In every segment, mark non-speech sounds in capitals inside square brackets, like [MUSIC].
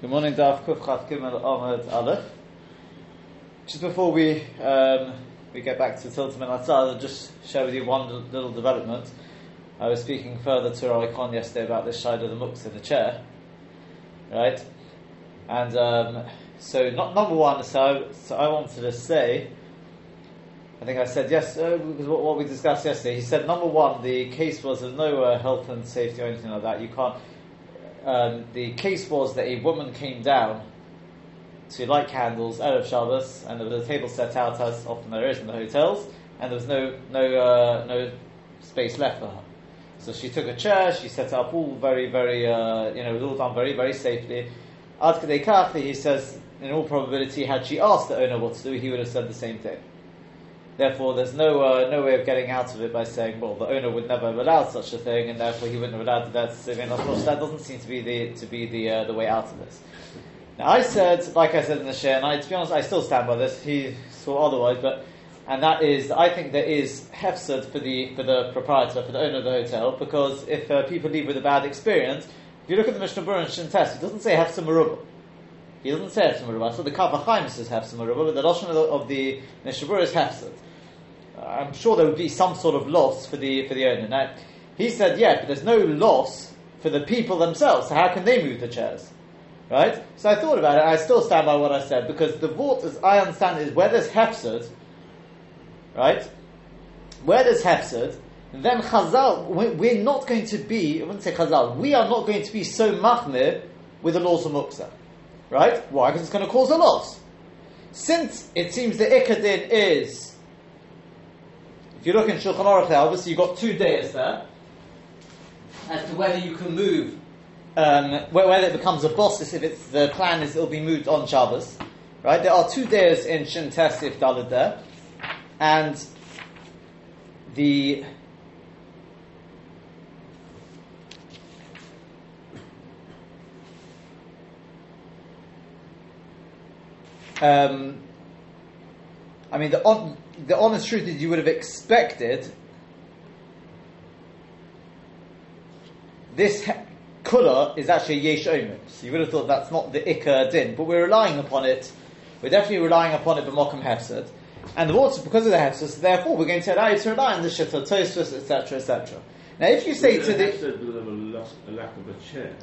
Good morning, Daf Kufchat Gimel Ahmed Aleph. Just before we um, we get back to Tiltum and I'll just share with you one little development. I was speaking further to Raikon yesterday about this side of the mux in the chair, right? And um, so, not number one. So, so I wanted to say. I think I said yes uh, what, we discussed yesterday. He said number one, the case was there's no uh, health and safety or anything like that. You can't um, the case was that a woman came down to light candles out of Shabbos, and there was a table set out as often there is in the hotels, and there was no no uh, no space left for her. So she took a chair, she set up all very very uh, you know it was all done very very safely. Ad he says in all probability, had she asked the owner what to do, he would have said the same thing. Therefore, there's no uh, no way of getting out of it by saying, well, the owner would never have allowed such a thing, and therefore he wouldn't have allowed that. So, that doesn't seem to be the to be the uh, the way out of this. Now, I said, like I said in the share, and I, to be honest, I still stand by this. He saw otherwise, but and that is, I think there is hefsed for the for the proprietor, for the owner of the hotel, because if uh, people leave with a bad experience, if you look at the Mishnah Berurah and Shintes, it doesn't say hefsed merubah. He doesn't say hefsed merubah. So the Kaf HaChaim says hefsed merubah, but the Lashon of the, of Berurah is hefsed. Uh, I'm sure there would be some sort of loss for the for the owner. Now, he said, yeah, but there's no loss for the people themselves. So how can they move the chairs? Right? So I thought about it. I still stand by what I said because the vort, as I understand it, is where there's hefsed, right? Where there's hefsed, then Chazal, we're not going to be, I wouldn't say Chazal, we are not going to be so machmir with the laws of Muksa. Right? Why? Because it's going to cause a loss. Since it seems the Ikadin is if you look in Shulchan Aruch obviously you've got two days there as to whether you can move, um, whether it becomes a bosses if it's the plan is it'll be moved on Shabbos. Right? There are two days in Shin Tesif Dalad there, and the um, I mean, the, on, the honest truth is you would have expected this kula is actually a yesh omer. So you would have thought that's not the ikka din, but we're relying upon it. We're definitely relying upon it But b'mokum hefsed. And the water, because of the hefsed, so therefore we're going to allow you to rely on the shittel tosfos, etc., etc. Now, if you say to the, a, lack of a chair,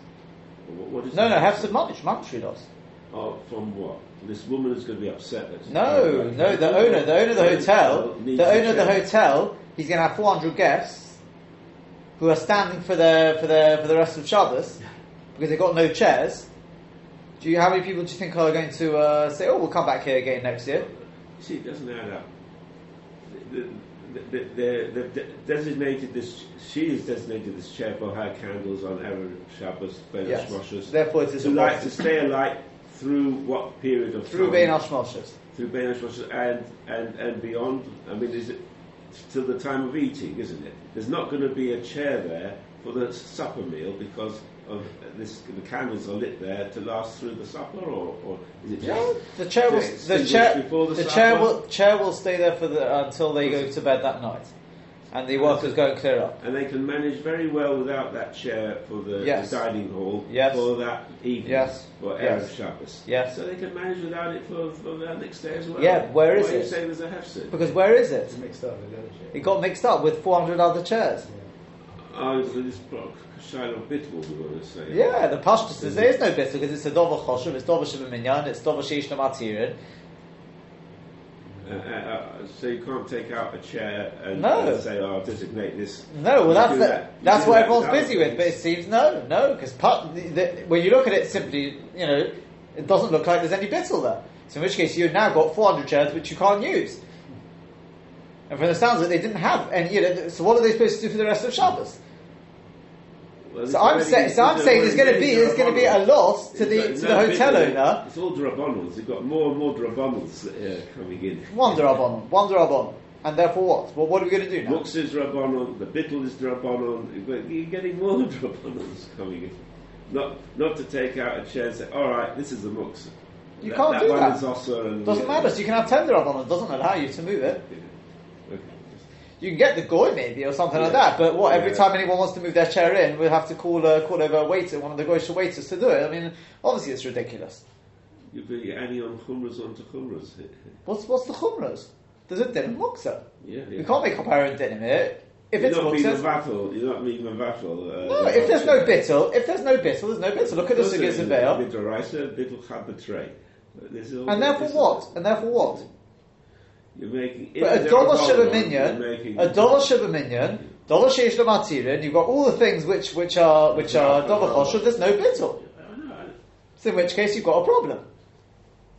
what, what no, no, hefsed monetary, monetary loss. Oh, from what? This woman is going to be upset. That no, no, the owner, the owner of the hotel, the owner of the hotel, he's going to have 400 guests who are standing for the for the for the rest of Shabbos because they've got no chairs. Do you how many people do you think are going to uh, say, "Oh, we'll come back here again next year"? See, it doesn't add up. They've designated this. She has designated this chair for her candles on Erev Shabbos, Ben yes. Therefore, it is to light to stay alight through what period of time? through time? Bein Hashmoshes. Through Bein Hashmoshes and, and, and beyond. I mean, is it till the time of eating, isn't it? There's not going to be a chair there for the supper meal because of this. The candles are lit there to last through the supper, or, or is it yeah, the chair will the chair the, the chair will chair will stay there for the until they go to bed that night and the workers go and clear up. And they can manage very well without that chair for the, yes. the dining hall yes. for that evening, yes. for yes. Erev Shabbos. Yes. So they can manage without it for, for the next day as well. Yeah, where is Why it? you saying there's a hefset? Because where is it? It's mixed up with the other It got mixed up with 400 other chairs. Yeah. Oh, so this Shiloh Bittul, we want to say. Yeah, the Pashtus says there is no bit because it's a Dover Choshev, it's Dover Shem Minyan, it's Dover Sheish Matirin. Uh, uh, uh, so you can't take out a chair and, no. and say, "Oh, I'll designate this." No, well, that's the, that. that's what everyone's busy with. But it seems no, no, because when you look at it simply, you know, it doesn't look like there's any bittle there. So in which case, you've now got 400 chairs which you can't use. And from the sounds of it, they didn't have any. You know, so what are they supposed to do for the rest of Shabbos? Well, so I'm, say, so I'm saying there's going to be there's going to be a loss to the to the hotel owner. It's all drabonals. You've got more and more drabonals uh, coming in. One drabon, one drabon, and therefore what? Well, what are we going to do now? Lux is drabon, the bittle is drabon. You're getting more [LAUGHS] drabonals coming in. Not not to take out a chair and say, all right, this is the mux. You that, can't that do that. Doesn't matter. So you can have ten drabon. It doesn't allow you to move it. Okay. You can get the goy maybe or something like that, but what? Every Yeah. time anyone wants to move their chair in, we'll have to call uh, call over a waiter, one of the goyish waiters to do it. I mean, obviously it's ridiculous. You'd be adding on chumras onto chumras. What's what's the chumras? There's a din muksa. Yeah, yeah. We can't make up our own din here. If you're it's not being a muksa. You're not being a vatal. Uh, no. If there's no bittel, if there's no bittel, there's no bittel. Look at the sugyas of Baal. Little rice, a little chad betray. This is all- And therefore what? And therefore what? You're making. But a dollar shiva minion, a dollar shiva minion, dollar sheish lamatirin, you've got all the things which which are which are dollar choshev, there's no bittel. So in which case you've got a problem.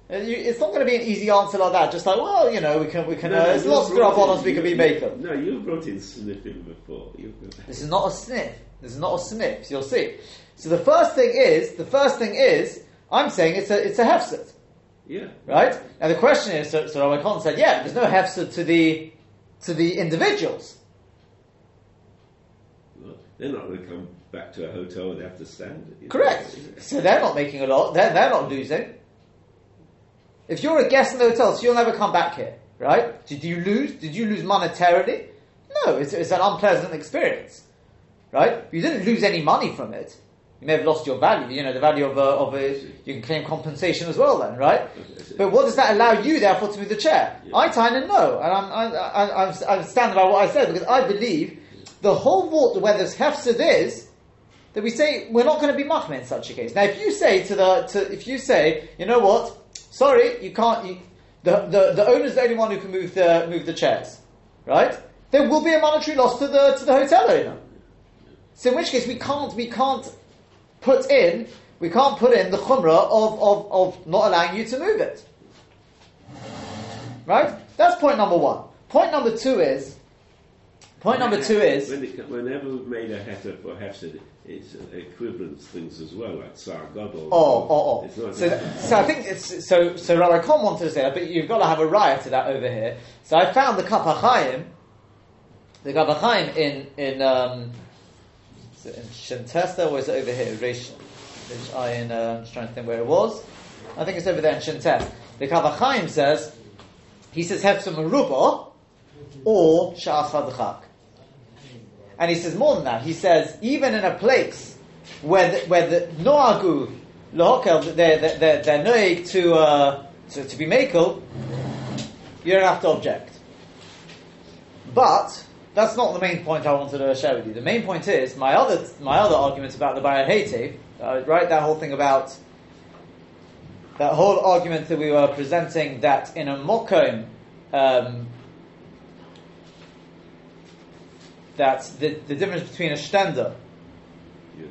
And you, it's not going to be an easy answer like that. Just like, well, you know, we can we can. uh, there's lots of rabbanos we can be making. No, you've brought in sniffing before. [LAUGHS] This is not a sniff. This is not a sniff. So You'll see. So the first thing is, the first thing is, I'm saying it's a it's a hefset, yeah. right? Now the question is, so, so Rabbi Khan said, yeah, there's no hefset to the to the individuals. Well, they're not going to come back to a hotel and have to stand. you know. Correct. So they're not making a lot. They're they're not losing. If you're a guest in the hotel, so you'll never come back here, right? Did you lose? Did you lose monetarily? No, it's, it's an unpleasant experience, right? You didn't lose any money from it. You may have lost your value. You know, the value of a, of a you can claim compensation as well, then, right? But what does that allow you, therefore, to move the chair? Yeah. I of know, and I'm, I, I, I'm, I'm standing by what I said because I believe the whole vault where this hefsed is that we say we're not going to be machmir in such a case. Now, if you say to the to, if you say, you know what, sorry, you can't. You, the, the the owner's the only one who can move the move the chairs, right? There will be a monetary loss to the to the hotel owner. So in which case we can't we can't put in we can't put in the chumrah of, of, of not allowing you to move it. Right? That's point number one. Point number two is point number two is whenever we've made a heter for hefsed, it's equivalent things as well, like or. Oh, oh, oh. So, so I think it's so. So Rabbi Khan wanted to say that, but you've got to have a riot to that over here. So I found the Kaf HaChaim, the Kaf HaChaim in in um, in Shintesta or is it over here? Reish, Reish Ayin, uh, I'm just trying to think where it was. I think it's over there in Shintes. The Kaf HaChaim says he says Hefsa Meruba or Sha'ach Hadchak. And he says more than that. He says even in a place where the, where the noagu lohokel they're they're they're, noig to, uh, to to be makel, you don't have to object. But that's not the main point I wanted to share with you. The main point is my other my other argument about the Bayat Hativ, uh, right? That whole thing about that whole argument that we were presenting that in a mokom. Um, that the, the difference between a stender, Yeah,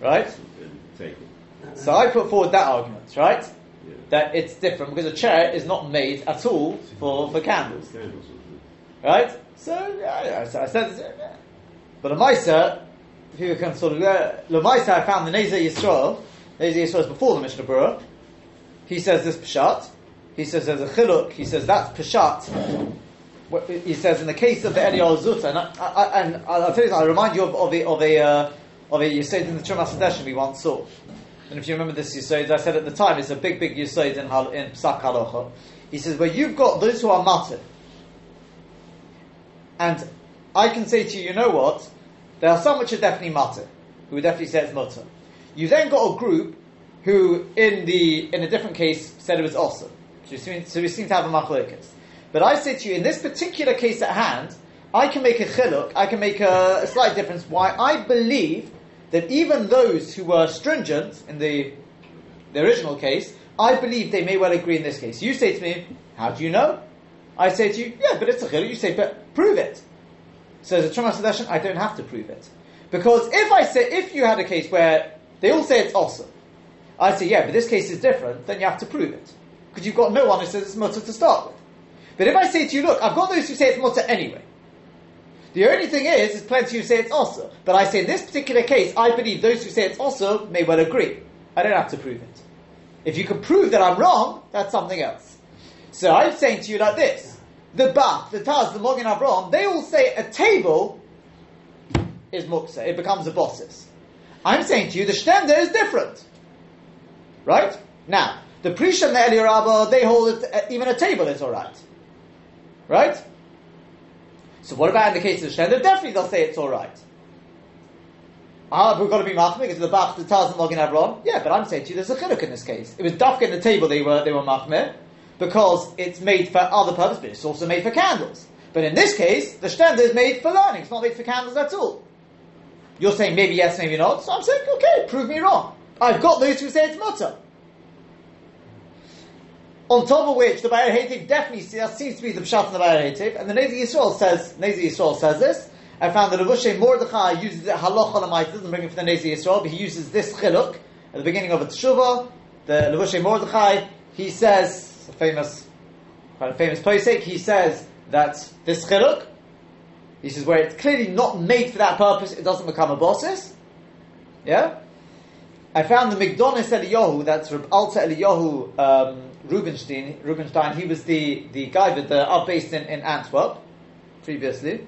right? take it. So I put forward that argument, right? Yeah. That it's different because a chair is not made at all for, for Candles. right? So yeah, I, said, but a Maisa, people can sort of, uh, Lamaisa, I found the Neza Yisrael, Neza Yisrael is before the Mishnah Berurah. He says this Peshat. He says there's a chiluk. He says that's Peshat. He says in the case of the Eliyahu Zuta, and, I, and I'll tell you, something, I remind you of, of a of a uh, of a Yisod in the Trumas Hadeshen we once saw. And if you remember this Yisod, I said at the time it's a big, big Yisod in in Psak Halacha. He says where you've got those who are matir, and I can say to you, you know what? There are some which are definitely matir, who definitely say it's mutter. You then got a group who, in the in a different case, said it was awesome. So we seem, so we seem to have a machlokes. But I say to you, in this particular case at hand, I can make a chiluk, I can make a, a slight difference. Why I believe that even those who were stringent in the the original case, I believe they may well agree in this case. You say to me, how do you know? I say to you, yeah, but it's a chiluk. You say, but prove it. So as a Trumas Hadeshen, I don't have to prove it. Because if I say, if you had a case where they all say it's awesome, I say, yeah, but this case is different, then you have to prove it. Because you've got no one who says it's mutter to start with. But if I say to you, look, I've got those who say it's mutter anyway. The only thing is, there's plenty who say it's also. But I say in this particular case, I believe those who say it's also may well agree. I don't have to prove it. If you can prove that I'm wrong, that's something else. So I'm saying to you like this. The Bach, the Taz, the Mogen Avraham, they all say a table is muksa. It becomes a bosses. I'm saying to you, the Stender is different. Right? Now, the Prisha and the Eli Rabbah, they hold it, uh, even a table is alright. Right? So what about in the case of the Shtender? Definitely they'll say it's alright. Ah, we've got to be machmir because the Bach, the Taz, and Magen Avraham. Yeah, but I'm saying to you, there's a chiluk in this case. It was dafka in the table they were they were machmir because it's made for other purpose, but it's also made for candles. But in this case, the Shtender is made for learning. It's not made for candles at all. You're saying maybe yes, maybe not. So I'm saying, okay, prove me wrong. I've got those who say it's mutter. On top of which, the Bayar Hativ definitely seems to be the Pshat in the Bayar Hativ, and the Nezi Yisrael says, Nezi Yisrael says this. I found that Levushe Mordechai uses it halacha lamait, doesn't bring it for the Nezi Yisrael, but he uses this chiluk at the beginning of a tshuva. The Levushe Mordechai, he says, a famous, quite a famous posek, he says that this chiluk, he says where it's clearly not made for that purpose, it doesn't become a bosses. Yeah? I found the Migdonis Eliyahu, that's Reb Alta Eliyahu um, Rubinstein. Rubenstein, he was the, the guy that the are based in, in Antwerp previously.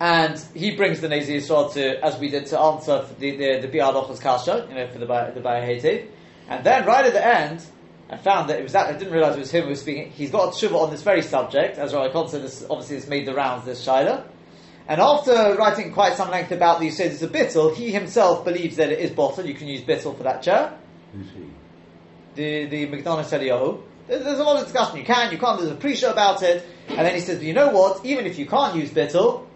And he brings the Nezi Yisrael to, as we did, to answer the, the, the Bi'ad Ochaz Kasha, you know, for the, the Bayahetiv. And then right at the end, I found that it was that, I didn't realize it was him who was speaking. He's got a tshuva on this very subject, as Rabbi said, this, obviously has made the rounds, this Shaila. And after writing quite some length about the it's a bittel, he himself believes that it is bottle, you can use bittel for that chair. Who's he? The, the Migdonis Eliyahu. There's, there's a lot of discussion, you can, you can't, there's a pre-show about it. And then he says, but you know what, even if you can't use bittel,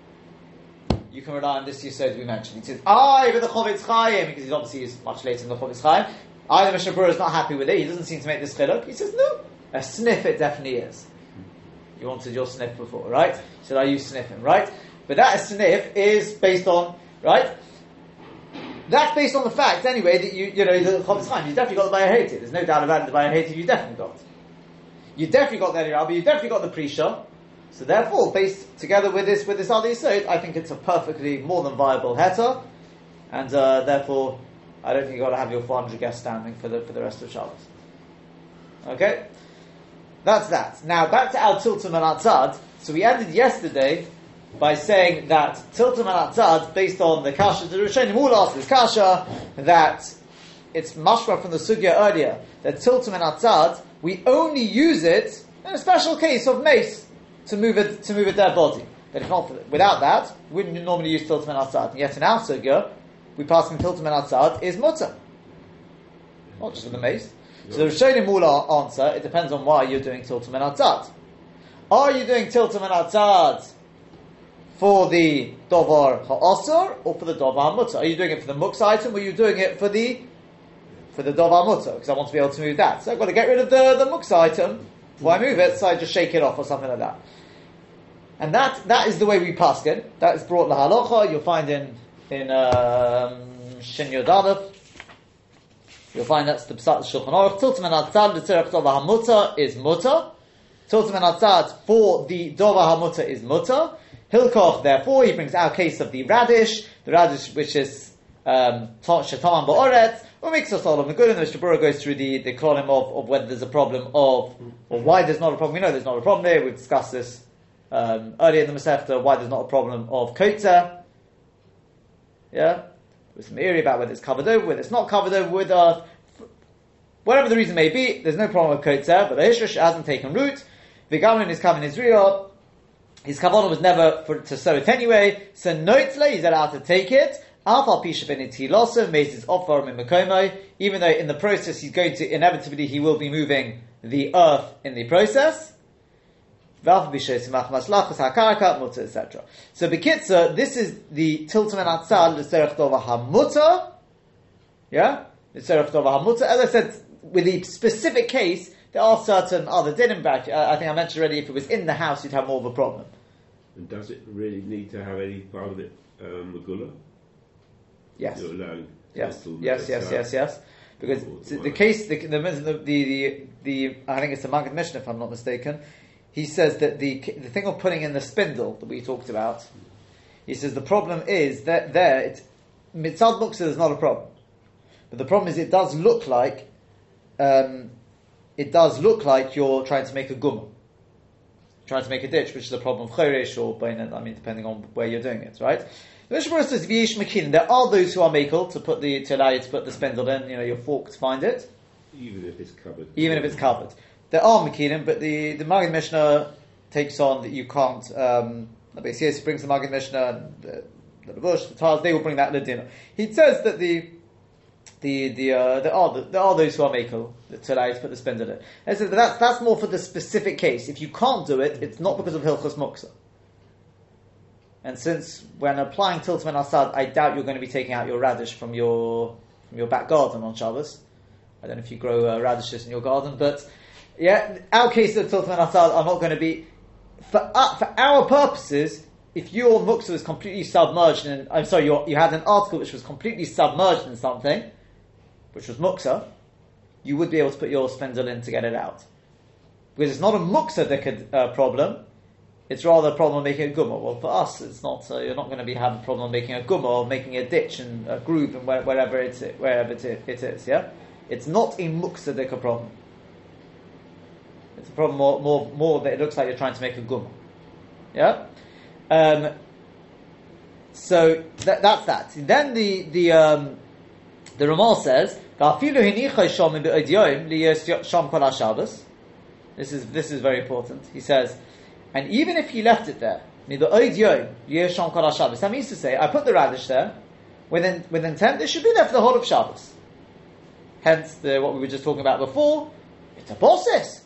you can rely on this Yisod we mentioned. He says, ah, but the Chofetz Chaim, because he's obviously is much later in the Chofetz Chaim. Either Mishnah Berurah is not happy with it, he doesn't seem to make this chiluk. He says, no, a sniff it definitely is. You wanted your sniff before, right? Should I use sniffing, right? But that sniff is based on, right? That's based on the fact, anyway, that you, you know, the Chofetz Chaim, you definitely got the Bayer There's no doubt about it, the Bayer you definitely got. You definitely got the Eliyah, you definitely got the Prisha. So therefore, based together with this with this other Yisod, I think it's a perfectly more than viable heter, and uh, therefore, I don't think you've got to have your 400 guests standing for the for the rest of Shabbos. Okay, that's that. Now back to Al Tiltum and Atzad. So we ended yesterday by saying that Tiltum and Atzad, based on the Kasha, the Rishonim all asked this Kasha, that it's mashma from the Sugya earlier, that Tiltum and Atzad, we only use it in a special case of mace to move it to move a dead body. But if not, without that, we wouldn't normally use Tiltum and Atzad. And yet in our Sugya, we pass in Tiltum and Atzad is mutter. Not just with the mace. So the Rishonim all answer, it depends on why you're doing Tiltum and Atzad. Are you doing Tiltum and Atzad for the Dovar Ha'asr or for the Dovar Mutter? Are you doing it for the Mux item or are you doing it for the for the Dovar Mutter? Because I want to be able to move that. So I've got to get rid of the, the Mux item. Why mm. move it? So I just shake it off or something like that. And that that is the way we pass it. That is brought lahalocha. You'll find in in um, Shin Yod You'll find that's the Psat Shulchan Aruch. Tiltum and Atzad the l'tzerach Dovar HaMutter is mutter. Tiltum and Atzad for the Dovar HaMutter is mutter. Hilkoch, therefore, he brings our case of the radish, the radish which is um, Shatam Ba'oretz, or makes us all of the good, and the Mishnah goes through the, the column of, of whether there's a problem of, or why there's not a problem. We know there's not a problem there, we've discussed this um, earlier in the Masechta, why there's not a problem of Kotza. Yeah? There's some area about whether it's covered over, whether it's not covered over with earth. Whatever the reason may be, there's no problem with Kotza, but the Hishrash hasn't taken root. The Gamelin is coming Israel, his kavanah was never for, to sow it anyway, so noitle, he's allowed to take it. Alpha Pisha Benitilosa made his offer in Makomo, even though in the process he's going to, inevitably, he will be moving the earth in the process. Etc. So Bekitza, this is the Tiltum and Atzal, the Serach Dova Hamuta. Yeah? The Serach Dova Hamuta. As I said, with the specific case, there are certain other dinim back. Uh, I think I mentioned already. If it was in the house, you'd have more of a problem. And does it really need to have any part of it, um, Magula? Yes. Yes. Yes. Yes. Yes. Yes. Because the, case, the the, the the the I think it's the Maggid Mishnah, if I'm not mistaken. He says that the the thing of putting in the spindle that we talked about. He says the problem is that there, it's mitzad muksa is not a problem, but the problem is it does look like um, it does look like you're trying to make a gumma, trying to make a ditch, which is a problem of choresh or bainat, I mean, depending on where you're doing it, right? The says. There are those who are makel to put the to allow you to put the spindle in, you know, your fork to find it, Even if it's covered. even if it's covered. There are makinim, but the the Maggid Mishnah takes on that you can't. Um, Yosef brings the Maggid Mishnah, the, the Bush, the Taz, they will bring that Ladina. He says that the the the uh, there are there are those who are makel to allow put the spindle in. And so that's that's more for the specific case. If you can't do it, it's not because of hilchos Moksa. And since when applying tiltum and asad, I doubt you're going to be taking out your radish from your from your back garden on Shabbos. I don't know if you grow uh, radishes in your garden, but yeah, our cases of tiltum and asad are not going to be for uh, for our purposes. If your muksa was completely submerged in, I'm sorry, you had an article which was completely submerged in something, which was muksa, you would be able to put your spindle in to get it out. Because it's not a muksa uh, problem, it's rather a problem of making a gumma. Well, for us, it's not. Uh, you're not going to be having a problem making a gumma or making a ditch and a groove and where, wherever it's wherever it, it is. Yeah, it's not a muksadika problem. It's a problem more, more, more that it looks like you're trying to make a gumma. Yeah. Um, so that, that's that. Then the the um, the Ramal says, This is this is very important. He says and even if he left it there, that means to say, I put the radish there, with, with intent, it should be there for the whole of Shabbos. Hence, the, what we were just talking about before, it's a process.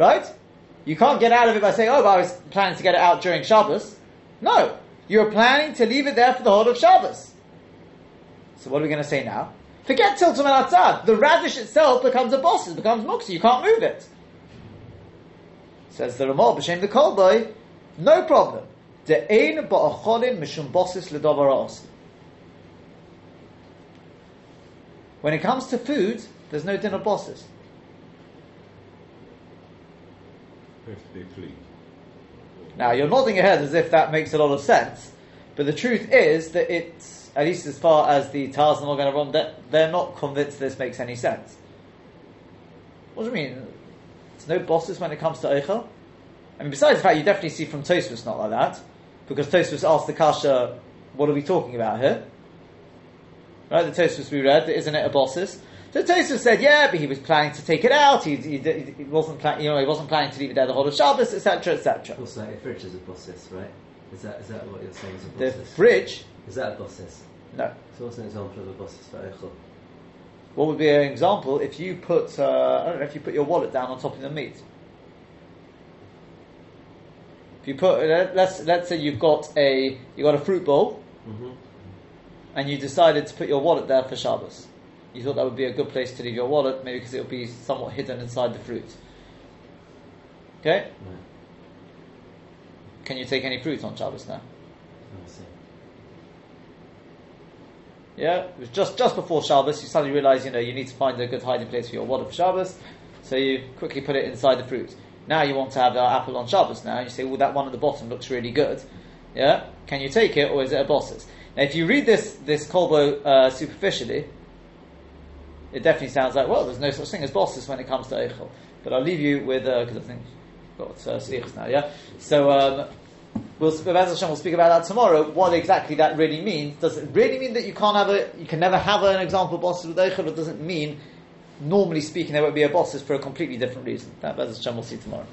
Right? You can't get out of it by saying, oh, I was planning to get it out during Shabbos. No. You're planning to leave it there for the whole of Shabbos. So what are we going to say now? Forget tiltum and The radish itself becomes a boss, it becomes muksa. You can't move it. Says the Ramah b'shem the kolbo, no problem. The ein ba'acholim mishum bosis ledovaros. When it comes to food, there's no dinner bosses. Perfectly Now you're nodding your head as if that makes a lot of sense, but the truth is that it's at least as far as the Taz and going to run, they're not convinced this makes any sense. What do you mean? There's no bosses when it comes to Eichel. I mean, besides the fact you definitely see from Tosfos not like that, because Tosfos asked the Kasha, what are we talking about here? Right, the Tosfos we read, isn't it a bosses? So Tosfos said, yeah, but he was planning to take it out. He, he, he wasn't, pla- you know, he wasn't planning to leave it there the whole of Shabbos, etc., etc. Also, a fridge is a bosses, right? Is that is that what you're saying is a? The fridge. Is that a bosses? No. So what's an example of a bosses for Eichel? What would be an example if you put, uh, I don't know, if you put your wallet down on top of the meat? If you put, let's let's say you've got a you got a fruit bowl, mm-hmm. and you decided to put your wallet there for Shabbos. You thought that would be a good place to leave your wallet, maybe because it will be somewhat hidden inside the fruit. Okay. Can you take any fruit on Shabbos now? Yeah, it was just just before Shabbos. You suddenly realise, you know, you need to find a good hiding place for your wallet for Shabbos, so you quickly put it inside the fruit. Now you want to have the apple on Shabbos. Now and you say, well, that one at the bottom looks really good. Yeah, can you take it, or is it a boss's? Now, if you read this this kolbo uh, superficially, it definitely sounds like well, there's no such thing as bosses when it comes to eichel. But I'll leave you with because uh, I think we've got uh, now. Yeah, so. Um, We'll, we'll speak about that tomorrow. What exactly that really means? Does it really mean that you can't have a, you can never have an example of bosses with Eichel, or does it mean, normally speaking, there won't be a bosses for a completely different reason? That Hashem we'll see tomorrow.